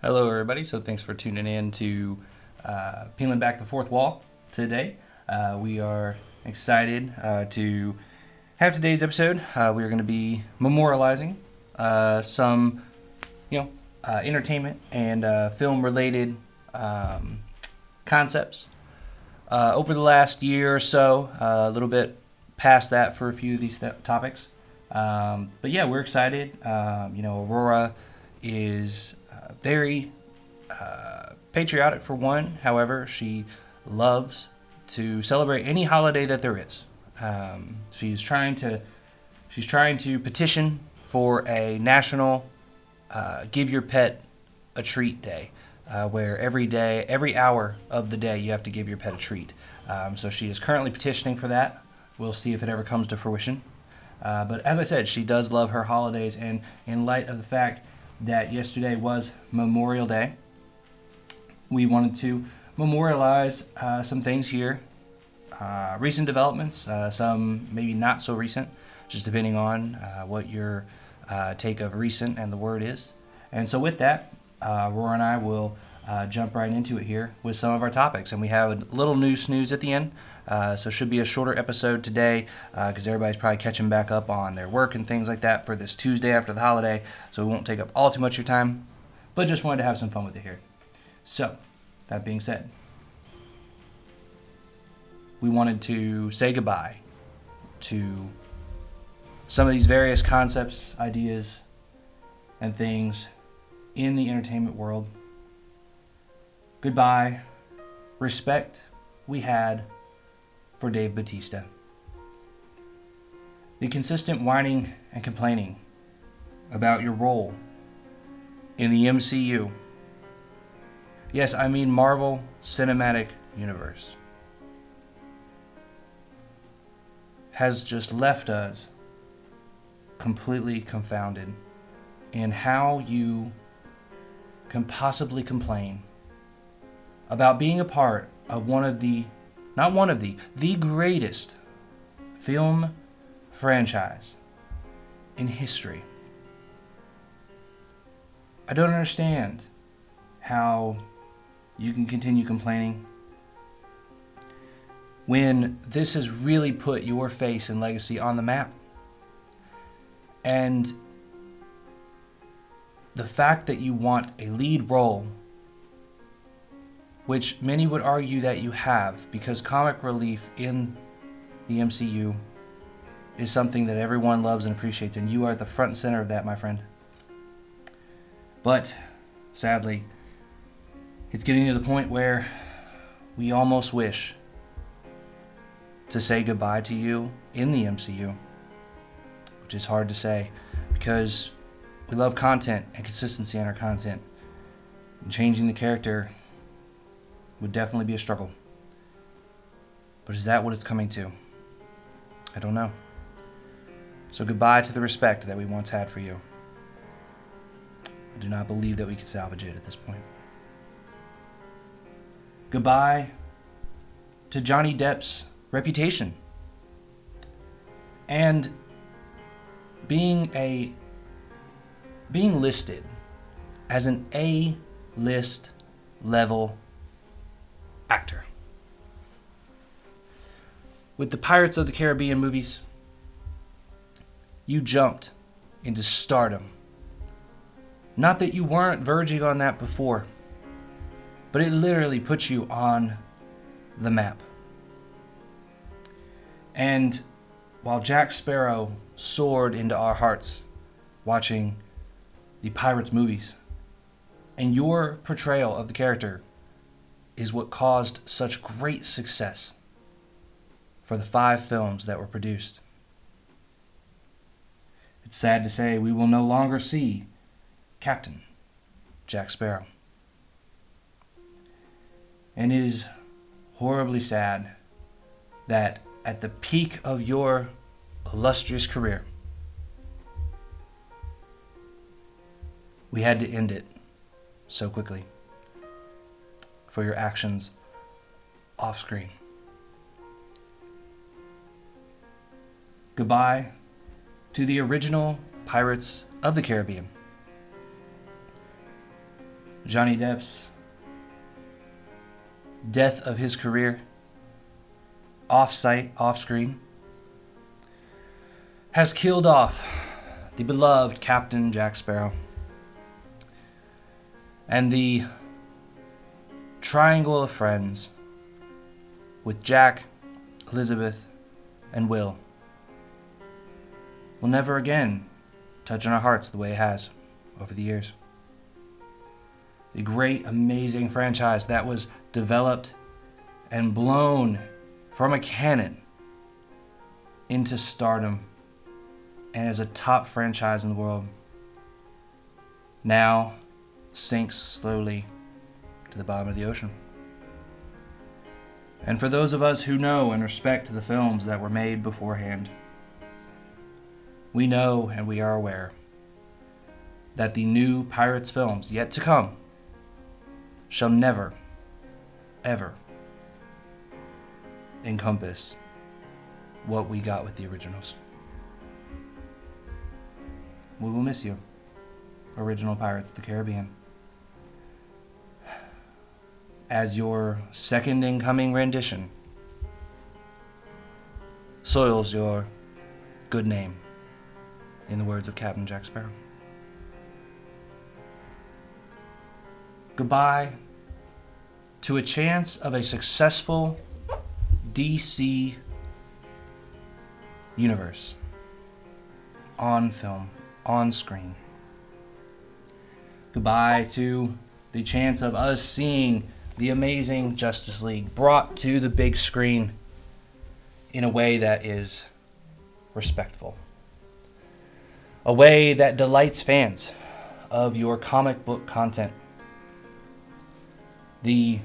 Hello, everybody. So, thanks for tuning in to uh, Peeling Back the Fourth Wall today. Uh, we are excited uh, to have today's episode. Uh, we are going to be memorializing uh, some, you know, uh, entertainment and film-related um, concepts over the last year or so. a little bit past that for a few of these th- topics. Um, but yeah, we're excited. Um, you know, Aurora is uh, very uh, patriotic for one. However, she loves to celebrate any holiday that there is. Um, she's trying to she's trying to petition for a national uh, give your pet a treat day, uh, where every day, every hour of the day, you have to give your pet a treat. Um, so she is currently petitioning for that. We'll see if it ever comes to fruition. Uh, but as I said, she does love her holidays, and in light of the fact that yesterday was Memorial Day, we wanted to memorialize uh, some things here, uh, recent developments, uh, some maybe not so recent, just depending on uh, what your take of recent and the word is. And so, with that, Aurora and I will jump right into it here with some of our topics, and we have a little news snooze at the end. Uh, so should be a shorter episode today because uh, everybody's probably catching back up on their work and things like that for this Tuesday after the holiday. So we won't take up all too much of your time, but just wanted to have some fun with it here. So, that being said, we wanted to say goodbye to some of these various concepts, ideas, and things in the entertainment world. Goodbye. Respect we had for Dave Batista. The consistent whining and complaining about your role in the MCU. Yes, I mean Marvel Cinematic Universe. Has just left us completely confounded in how you can possibly complain about being a part of one of the not one of the, the greatest film franchise in history. I don't understand how you can continue complaining when this has really put your face and legacy on the map. And the fact that you want a lead role which many would argue that you have because comic relief in the MCU is something that everyone loves and appreciates, and you are at the front and center of that, my friend. But sadly, it's getting to the point where we almost wish to say goodbye to you in the MCU, which is hard to say because we love content and consistency in our content. And changing the character would definitely be a struggle. But is that what it's coming to? I don't know. So goodbye to the respect that we once had for you. I do not believe that we could salvage it at this point. Goodbye to Johnny Depp's reputation. And being a being listed as an A list level actor. With the Pirates of the Caribbean movies, you jumped into stardom. Not that you weren't verging on that before, but it literally put you on the map. And while Jack Sparrow soared into our hearts watching the Pirates movies, and your portrayal of the character is what caused such great success for the five films that were produced. It's sad to say we will no longer see Captain Jack Sparrow. And it is horribly sad that at the peak of your illustrious career, we had to end it so quickly for your actions off screen. Goodbye to the original Pirates of the Caribbean. Johnny Depp's death of his career, off site, off screen, has killed off the beloved Captain Jack Sparrow. And the triangle of friends with Jack, Elizabeth, and Will will never again touch on our hearts the way it has over the years. The great, amazing franchise that was developed and blown from a cannon into stardom and as a top franchise in the world now sinks slowly to the bottom of the ocean. And for those of us who know and respect the films that were made beforehand, we know and we are aware that the new Pirates films yet to come shall never, ever encompass what we got with the originals. We will miss you, original Pirates of the Caribbean. As your second incoming rendition soils your good name, in the words of Captain Jack Sparrow. Goodbye to a chance of a successful DC universe on film, on screen. Goodbye to the chance of us seeing the amazing Justice League brought to the big screen in a way that is respectful. A way that delights fans of your comic book content the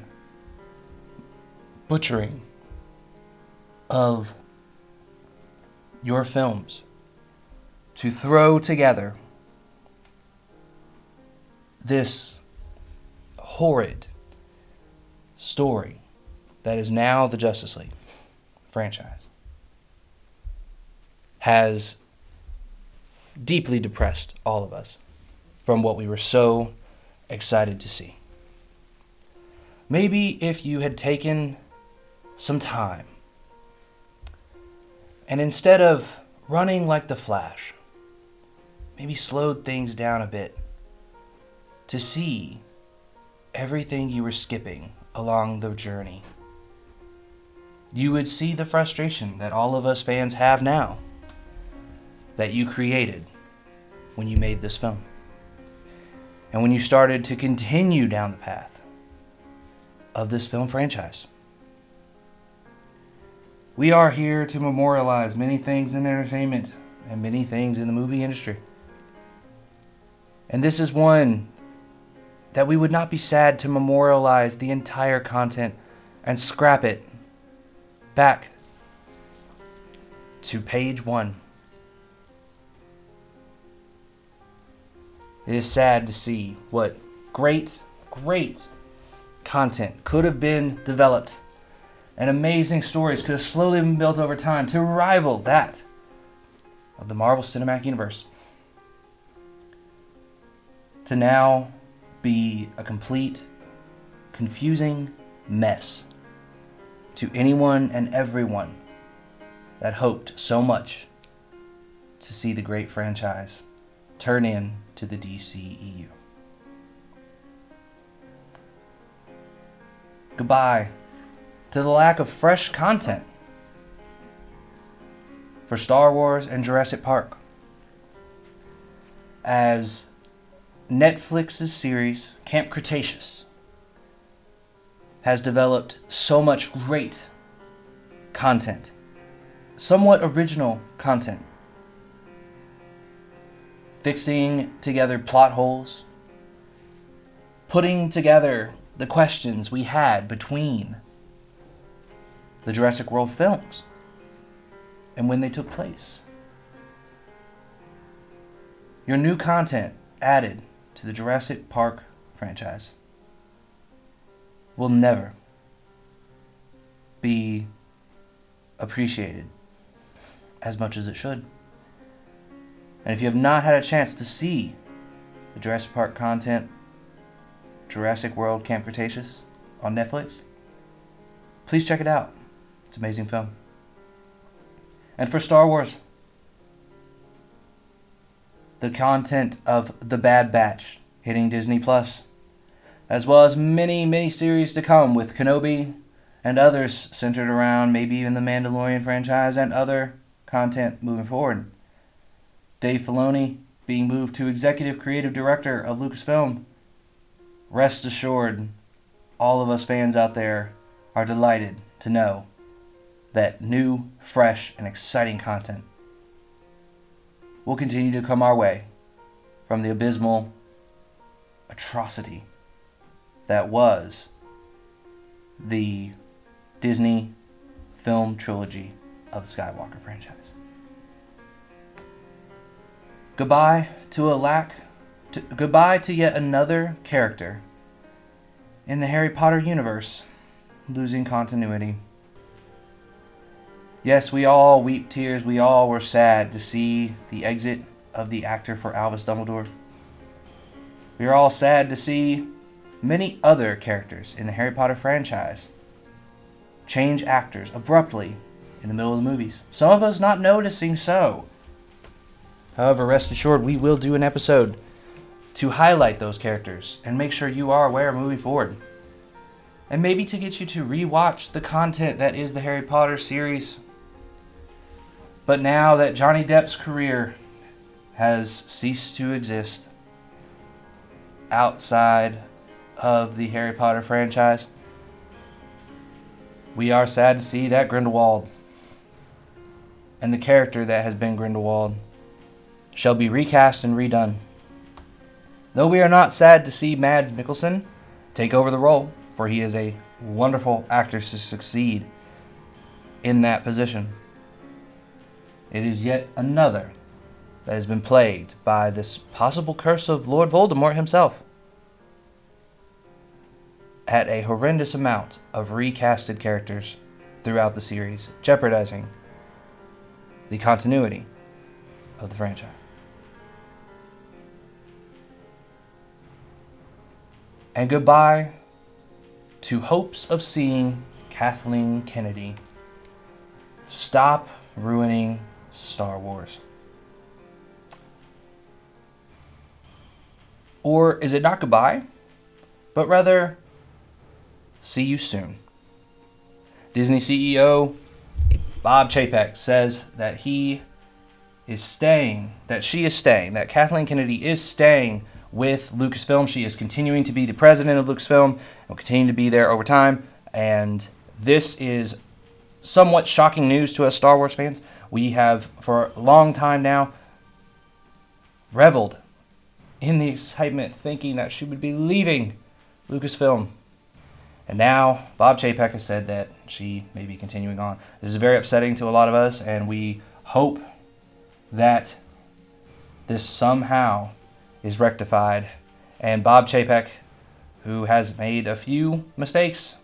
butchering of your films to throw together this horrid story that is now the Justice League franchise has deeply depressed all of us from what we were so excited to see. Maybe if you had taken some time and instead of running like the Flash, maybe slowed things down a bit to see everything you were skipping along the journey. You would see the frustration that all of us fans have now that you created when you made this film. And when you started to continue down the path of this film franchise. We are here to memorialize many things in entertainment and many things in the movie industry. And this is one that we would not be sad to memorialize the entire content and scrap it back to page one. It is sad to see what great, great content could have been developed and amazing stories could have slowly been built over time to rival that of the Marvel Cinematic Universe. To now be a complete, confusing mess to anyone and everyone that hoped so much to see the great franchise turn in to the DCEU. Goodbye to the lack of fresh content for Star Wars and Jurassic Park. As Netflix's series, Camp Cretaceous, has developed so much great content, somewhat original content, fixing together plot holes, putting together the questions we had between the Jurassic World films and when they took place. Your new content added to the Jurassic Park franchise will never be appreciated as much as it should. And if you have not had a chance to see the Jurassic Park content Jurassic World Camp Cretaceous on Netflix, please check it out. It's an amazing film. And for Star Wars, the content of The Bad Batch hitting Disney Plus, as well as many, many series to come with Kenobi and others centered around maybe even the Mandalorian franchise and other content moving forward. Dave Filoni being moved to executive creative director of Lucasfilm. Rest assured, all of us fans out there are delighted to know that new, fresh, and exciting content will continue to come our way from the abysmal atrocity that was the Disney film trilogy of the Skywalker franchise. Goodbye to a lack to, goodbye to yet another character in the Harry Potter universe losing continuity. Yes, we all weep tears. We all were sad to see the exit of the actor for Albus Dumbledore. We are all sad to see many other characters in the Harry Potter franchise change actors abruptly in the middle of the movies. Some of us not noticing so. However, rest assured, we will do an episode to highlight those characters and make sure you are aware moving forward. And maybe to get you to rewatch the content that is the Harry Potter series but now that Johnny Depp's career has ceased to exist outside of the Harry Potter franchise, we are sad to see that Grindelwald and the character that has been Grindelwald shall be recast and redone. Though we are not sad to see Mads Mikkelsen take over the role, for he is a wonderful actor to succeed in that position. It is yet another that has been plagued by this possible curse of Lord Voldemort himself. At a horrendous amount of recasted characters throughout the series, jeopardizing the continuity of the franchise. And goodbye to hopes of seeing Kathleen Kennedy stop ruining Star Wars? Or is it not goodbye, but rather see you soon? Disney CEO Bob Chapek says that he is staying, that she is staying, that Kathleen Kennedy is staying with Lucasfilm. She is continuing to be the president of Lucasfilm and will continue to be there over time. And this is somewhat shocking news to us Star Wars fans. We have, for a long time now, reveled in the excitement, thinking that she would be leaving Lucasfilm. And now, Bob Chapek has said that she may be continuing on. This is very upsetting to a lot of us, and we hope that this somehow is rectified. And Bob Chapek, who has made a few mistakes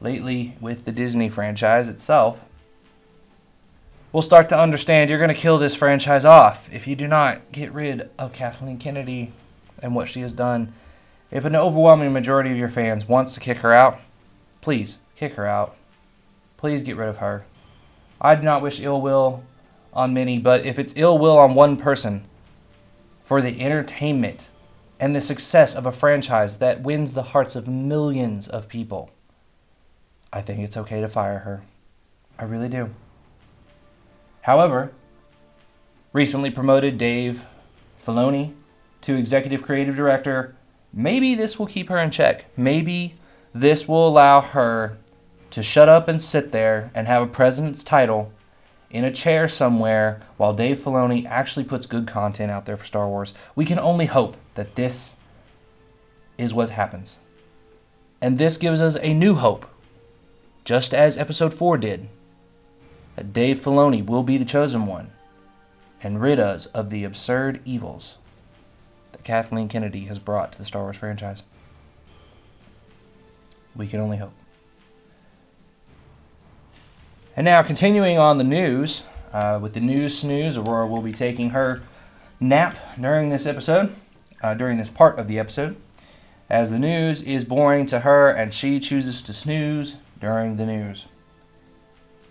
lately with the Disney franchise itself, will start to understand you're going to kill this franchise off if you do not get rid of Kathleen Kennedy and what she has done. If an overwhelming majority of your fans wants to kick her out, please kick her out. Please get rid of her. I do not wish ill will on many, but if it's ill will on one person for the entertainment and the success of a franchise that wins the hearts of millions of people, I think it's okay to fire her. I really do. However, recently promoted Dave Filoni to executive creative director, maybe this will keep her in check. Maybe this will allow her to shut up and sit there and have a president's title in a chair somewhere while Dave Filoni actually puts good content out there for Star Wars. We can only hope that this is what happens. And this gives us a new hope, just as episode 4 did that Dave Filoni will be the chosen one and rid us of the absurd evils that Kathleen Kennedy has brought to the Star Wars franchise. We can only hope. And now, continuing on the news, uh, with the news snooze, Aurora will be taking her nap during this episode. uh, during this part of the episode, as the news is boring to her and she chooses to snooze during the news.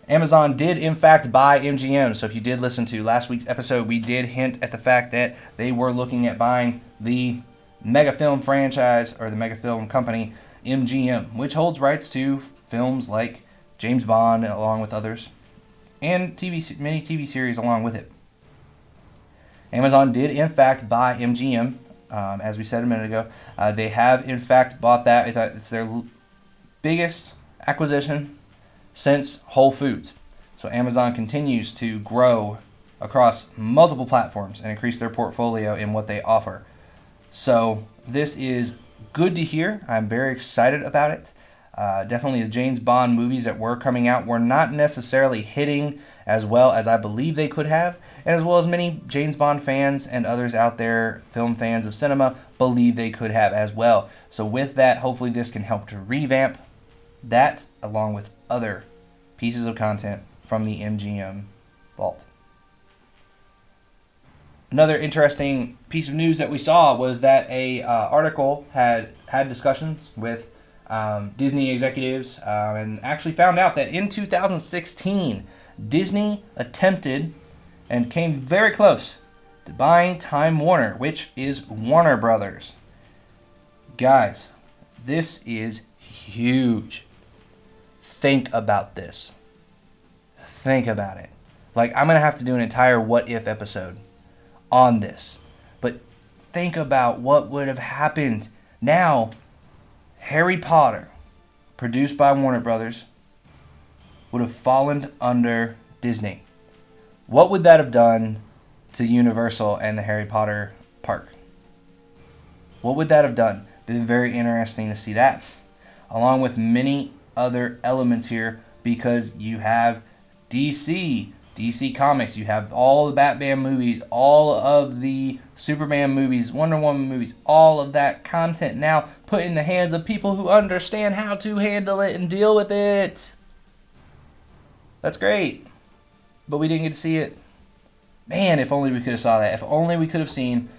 Amazon did, in fact, buy MGM. So if you did listen to last week's episode, we did hint at the fact that they were looking at buying the mega film franchise or the mega film company MGM, which holds rights to films like James Bond along with others, and TV many TV series along with it. Amazon did in fact buy MGM, um, as we said a minute ago. Uh, they have in fact bought that. It's their biggest acquisition since Whole Foods. So Amazon continues to grow across multiple platforms and increase their portfolio in what they offer. So this is good to hear. I'm very excited about it. Uh, definitely the James Bond movies that were coming out were not necessarily hitting as well as I believe they could have, and as well as many James Bond fans and others out there, film fans of cinema, believe they could have as well. So, with that, hopefully, this can help to revamp that along with other pieces of content from the MGM vault. Another interesting piece of news that we saw was that a uh, article had had discussions with um, Disney executives uh, and actually found out that in 2016 Disney attempted and came very close to buying Time Warner, which is Warner Brothers. Guys, this is huge. Think about this. Think about it. Like, I'm going to have to do an entire what if episode on this. But think about what would have happened. Now, Harry Potter, produced by Warner Brothers, would have fallen under Disney. What would that have done to Universal and the Harry Potter park? What would that have done? It'd very interesting to see that, along with many other elements here, because you have DC DC Comics, you have all the Batman movies, all of the Superman movies, Wonder Woman movies, all of that content now put in the hands of people who understand how to handle it and deal with it. That's great. But we didn't get to see it. Man, if only we could have saw that. If only we could have seen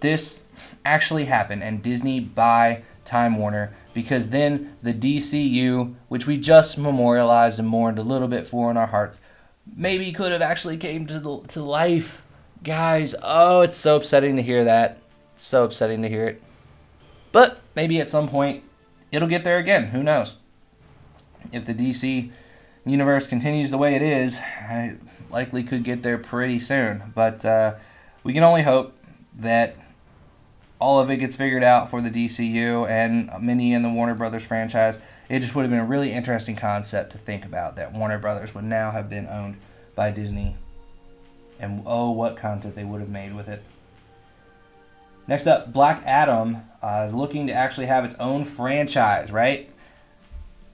this actually happen and Disney buy Time Warner because then the DCU, which we just memorialized and mourned a little bit for in our hearts, maybe could have actually came to the, to life. Guys, oh, it's so upsetting to hear that. It's so upsetting to hear it. But maybe at some point it'll get there again. Who knows? If the DC universe continues the way it is, I likely could get there pretty soon. But uh, we can only hope that all of it gets figured out for the DCU and many in the Warner Brothers franchise it just would have been a really interesting concept to think about that Warner Brothers would now have been owned by Disney. And oh, what content they would have made with it. Next up, Black Adam uh, is looking to actually have its own franchise, right?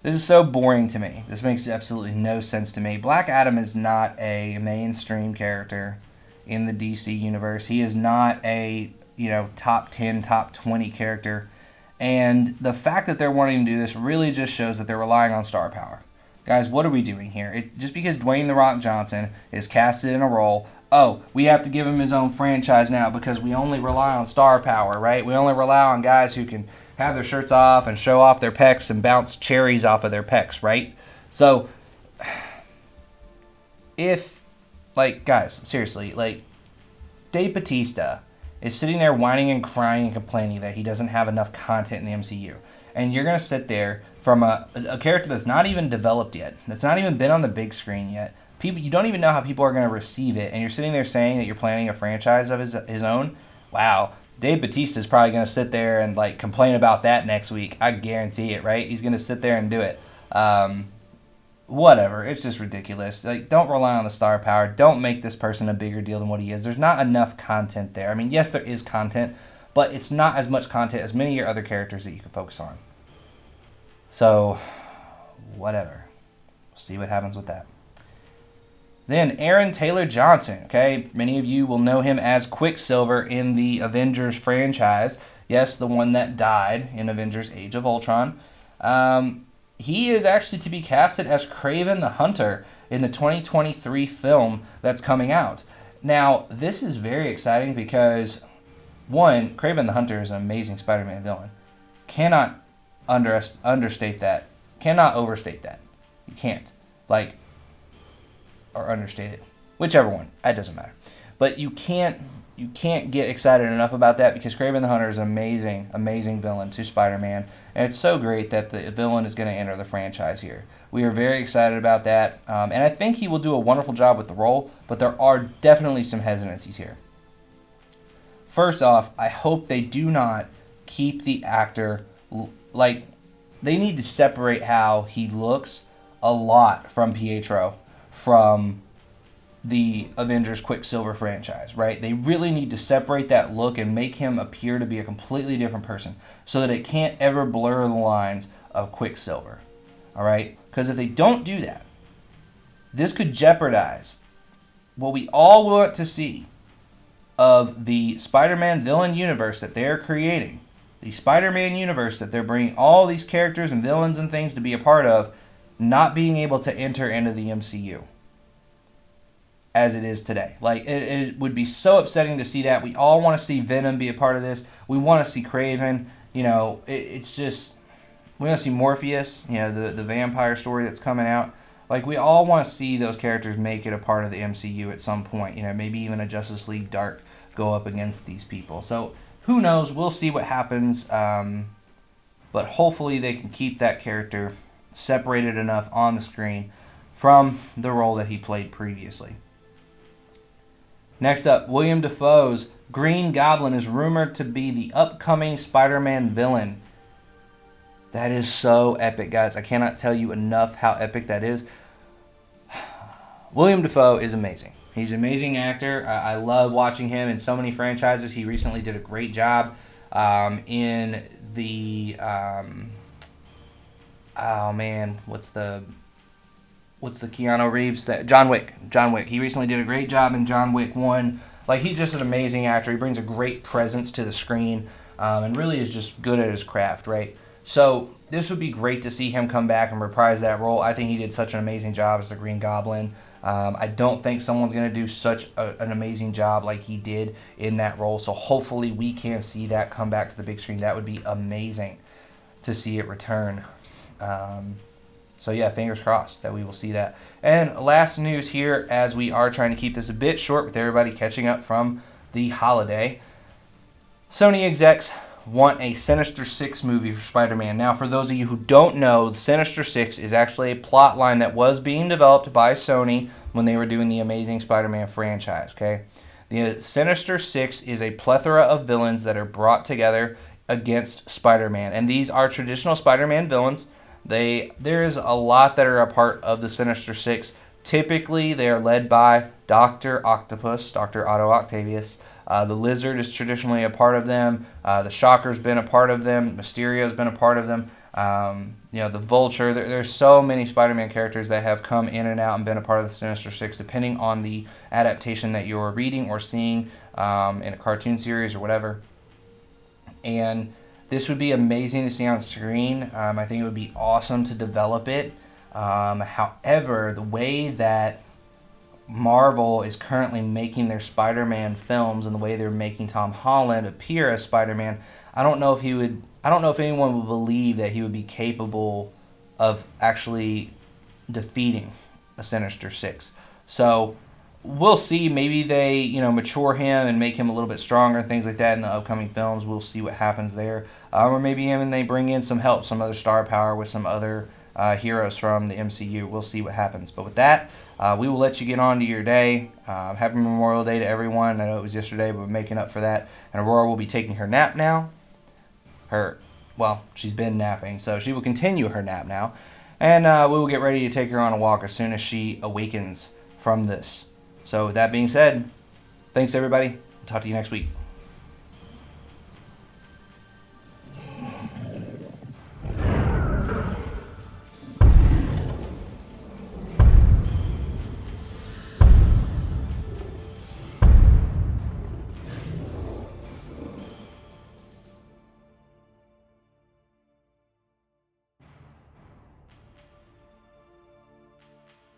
This is so boring to me. This makes absolutely no sense to me. Black Adam is not a mainstream character in the DC universe. He is not a, you know, top 10, top 20 character and the fact that they're wanting to do this really just shows that they're relying on star power. Guys, what are we doing here? It, just because Dwayne The Rock Johnson is casted in a role, oh, we have to give him his own franchise now because we only rely on star power, right? We only rely on guys who can have their shirts off and show off their pecs and bounce cherries off of their pecs, right? So, if, like, guys, seriously, like, Dave Batista is sitting there whining and crying and complaining that he doesn't have enough content in the MCU. And you're going to sit there from a, a character that's not even developed yet, that's not even been on the big screen yet. People, you don't even know how people are going to receive it, and you're sitting there saying that you're planning a franchise of his his own. Wow, Dave Batista is probably going to sit there and like complain about that next week. I guarantee it, right? He's going to sit there and do it. Um, whatever. It's just ridiculous. Like, don't rely on the star power. Don't make this person a bigger deal than what he is. There's not enough content there. I mean, yes, there is content, but it's not as much content as many of your other characters that you can focus on. So, whatever. See what happens with that. Then Aaron Taylor Johnson. Okay, many of you will know him as Quicksilver in the Avengers franchise. Yes, the one that died in Avengers: Age of Ultron. Um, he is actually to be casted as Kraven the Hunter in the 2023 film that's coming out. Now, this is very exciting because one, Kraven the Hunter is an amazing Spider-Man villain. Cannot under, understate that. Cannot overstate that. You can't. Like, or understate it. Whichever one. It doesn't matter. But you can't you can't get excited enough about that because Kraven the Hunter is an amazing, amazing villain to Spider-Man, and it's so great that the villain is going to enter the franchise here. We are very excited about that, um, and I think he will do a wonderful job with the role. But there are definitely some hesitancies here. First off, I hope they do not keep the actor like they need to separate how he looks a lot from Pietro from the Avengers Quicksilver franchise, right? They really need to separate that look and make him appear to be a completely different person so that it can't ever blur the lines of Quicksilver. All right? Because if they don't do that, this could jeopardize what we all want to see of the Spider Man villain universe that they're creating. The Spider Man universe that they're bringing all these characters and villains and things to be a part of, not being able to enter into the MCU as it is today. Like it, it would be so upsetting to see that. We all want to see Venom be a part of this. We want to see Kraven. You know, it, it's just we want to see Morbius. You know, the the vampire story that's coming out. Like we all want to see those characters make it a part of the MCU at some point. You know, maybe even a Justice League Dark go up against these people. So who knows? We'll see what happens. Um, but hopefully they can keep that character separated enough on the screen from the role that he played previously. Next up, William Dafoe's Green Goblin is rumored to be the upcoming Spider Man villain. That is so epic, guys. I cannot tell you enough how epic that is. William Dafoe is amazing. He's an amazing actor. I, I love watching him in so many franchises. He recently did a great job um, in the. Um, oh man, what's the what's the Keanu Reeves that John Wick. John Wick. He recently did a great job in John Wick One. Like he's just an amazing actor. He brings a great presence to the screen, um, and really is just good at his craft. Right. So this would be great to see him come back and reprise that role. I think he did such an amazing job as the Green Goblin. Um, I don't think someone's going to do such a, an amazing job like he did in that role. So hopefully we can see that come back to the big screen. That would be amazing to see it return. Um, so yeah, fingers crossed that we will see that. And last news here, as we are trying to keep this a bit short with everybody catching up from the holiday, Sony execs want a Sinister Six movie for Spider-Man. Now, for those of you who don't know, Sinister Six is actually a plot line that was being developed by Sony when they were doing the Amazing Spider-Man franchise. Okay, the Sinister Six is a plethora of villains that are brought together against Spider-Man, and these are traditional Spider-Man villains they there's a lot that are a part of the Sinister Six. Typically, they are led by Doctor Octopus, Doctor Otto Octavius. Uh, the Lizard is traditionally a part of them. Uh, the Shocker's been a part of them. Mysterio's been a part of them. Um, you know, the Vulture. There, there's so many Spider-Man characters that have come in and out and been a part of the Sinister Six, depending on the adaptation that you're reading or seeing um, in a cartoon series or whatever. And this would be amazing to see on screen. Um, I think it would be awesome to develop it. Um, however, the way that Marvel is currently making their Spider Man films and the way they're making Tom Holland appear as Spider Man, I don't know if he would. I don't know if anyone would believe that he would be capable of actually defeating a Sinister Six. So we'll see. Maybe they, you know, mature him and make him a little bit stronger things like that in the upcoming films. We'll see what happens there. Uh, or maybe even they bring in some help, some other star power with some other uh, heroes from the MCU. We'll see what happens. But with that, uh, we will let you get on to your day. Uh, happy Memorial Day to everyone. I know it was yesterday, but we're making up for that. And Aurora will be taking her nap now. Her, well, she's been napping, so she will continue her nap now. And uh, we will get ready to take her on a walk as soon as she awakens from this. So, with that being said, thanks everybody. talk to you next week.